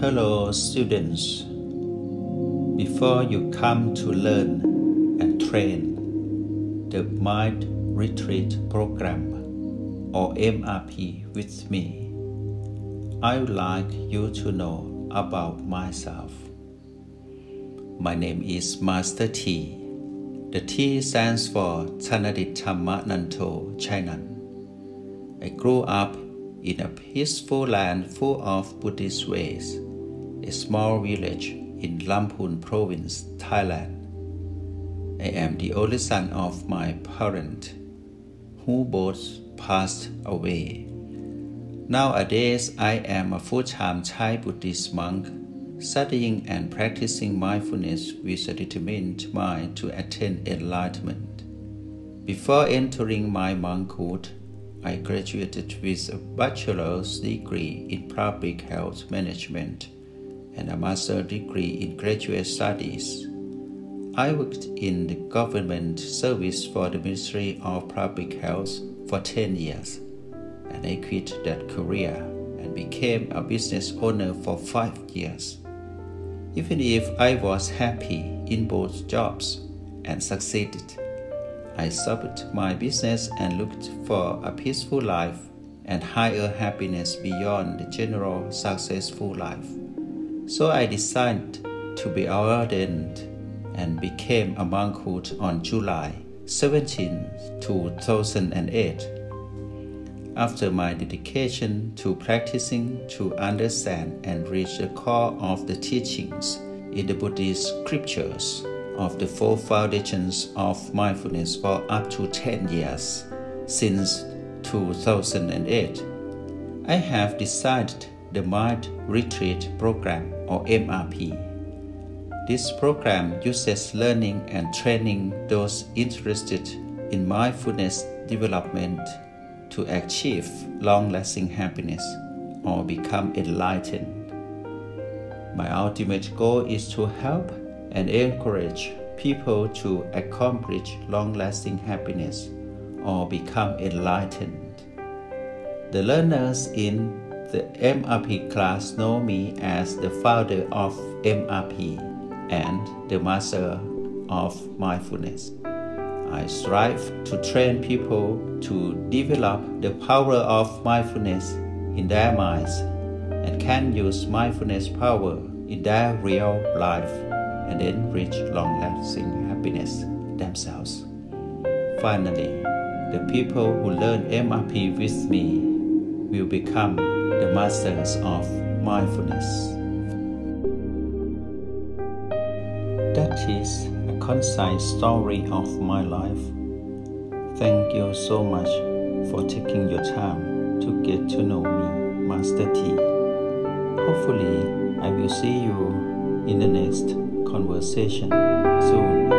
Hello, students. Before you come to learn and train the Mind Retreat Program or MRP with me, I would like you to know about myself. My name is Master T. The T stands for Thanadit Nanto Chainan. I grew up in a peaceful land full of Buddhist ways a small village in Lamphun province, Thailand. I am the only son of my parents, who both passed away. Nowadays, I am a full time Thai Buddhist monk, studying and practicing mindfulness with a determined mind to attain enlightenment. Before entering my monkhood, I graduated with a bachelor's degree in public health management and a master's degree in graduate studies. I worked in the government service for the Ministry of Public Health for 10 years, and I quit that career and became a business owner for 5 years. Even if I was happy in both jobs and succeeded, I stopped my business and looked for a peaceful life and higher happiness beyond the general successful life. So I decided to be ordained and became a monkhood on July 17, 2008. After my dedication to practicing to understand and reach the core of the teachings in the Buddhist scriptures of the four foundations of mindfulness for up to 10 years since 2008, I have decided the Mind Retreat Program or MRP. This program uses learning and training those interested in mindfulness development to achieve long lasting happiness or become enlightened. My ultimate goal is to help and encourage people to accomplish long lasting happiness or become enlightened. The learners in the MRP class know me as the founder of MRP and the master of mindfulness. I strive to train people to develop the power of mindfulness in their minds and can use mindfulness power in their real life and then reach long lasting happiness themselves. Finally, the people who learn MRP with me will become the masters of mindfulness. That is a concise story of my life. Thank you so much for taking your time to get to know me, Master T. Hopefully, I will see you in the next conversation soon.